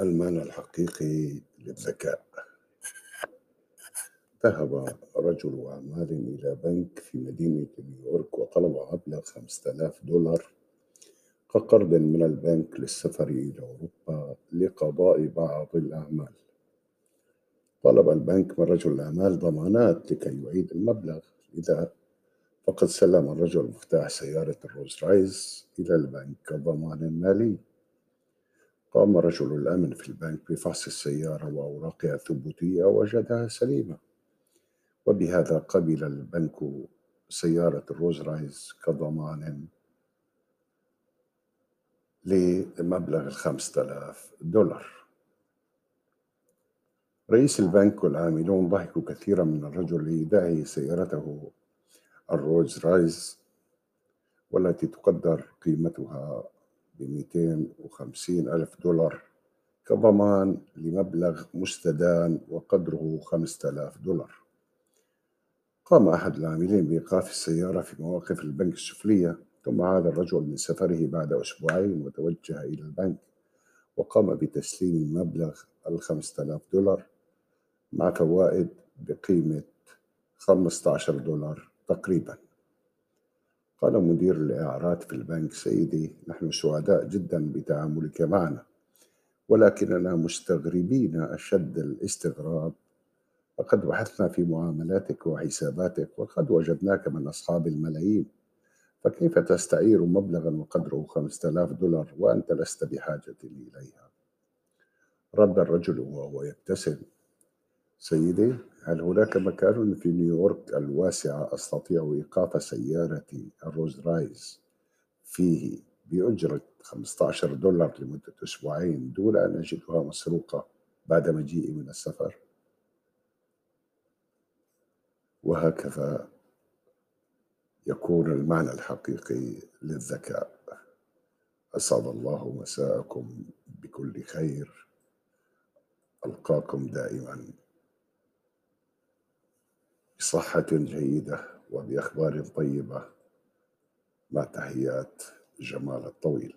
المعنى الحقيقي للذكاء. ذهب رجل أعمال إلى بنك في مدينة نيويورك وطلب مبلغ 5000 دولار كقرض من البنك للسفر إلى أوروبا لقضاء بعض الأعمال. طلب البنك من رجل الأعمال ضمانات لكي يعيد المبلغ. لذا فقد سلم الرجل مفتاح سيارة الروز رايس إلى البنك كضمان مالي قام رجل الأمن في البنك بفحص السيارة وأوراقها الثبوتية وجدها سليمة. وبهذا قبل البنك سيارة الروز رايس كضمان لمبلغ الخمسة آلاف دولار. رئيس البنك والعاملون ضحكوا كثيرا من الرجل لإيداعه سيارته الروز رايس والتي تقدر قيمتها بمئتين وخمسين ألف دولار كضمان لمبلغ مستدان وقدره خمسة آلاف دولار. قام أحد العاملين بإيقاف السيارة في مواقف البنك السفلية ثم عاد الرجل من سفره بعد أسبوعين وتوجه إلى البنك وقام بتسليم مبلغ الخمسة آلاف دولار مع فوائد بقيمة خمسة عشر دولار تقريبا. قال مدير الإعارات في البنك سيدي نحن سعداء جدا بتعاملك معنا ولكننا مستغربين أشد الاستغراب. لقد بحثنا في معاملاتك وحساباتك وقد وجدناك من أصحاب الملايين. فكيف تستعير مبلغا وقدره خمسة آلاف دولار وأنت لست بحاجة إليها؟ رد الرجل وهو يبتسم. سيدي هل هناك مكان في نيويورك الواسعة أستطيع إيقاف سيارتي الروز رايز فيه بأجرة 15 دولار لمدة أسبوعين دون أن أجدها مسروقة بعد مجيئي من السفر؟ وهكذا يكون المعنى الحقيقي للذكاء. أسعد الله مساءكم بكل خير. ألقاكم دائما. بصحة جيدة وبأخبار طيبة. مع تحيات جمال الطويل.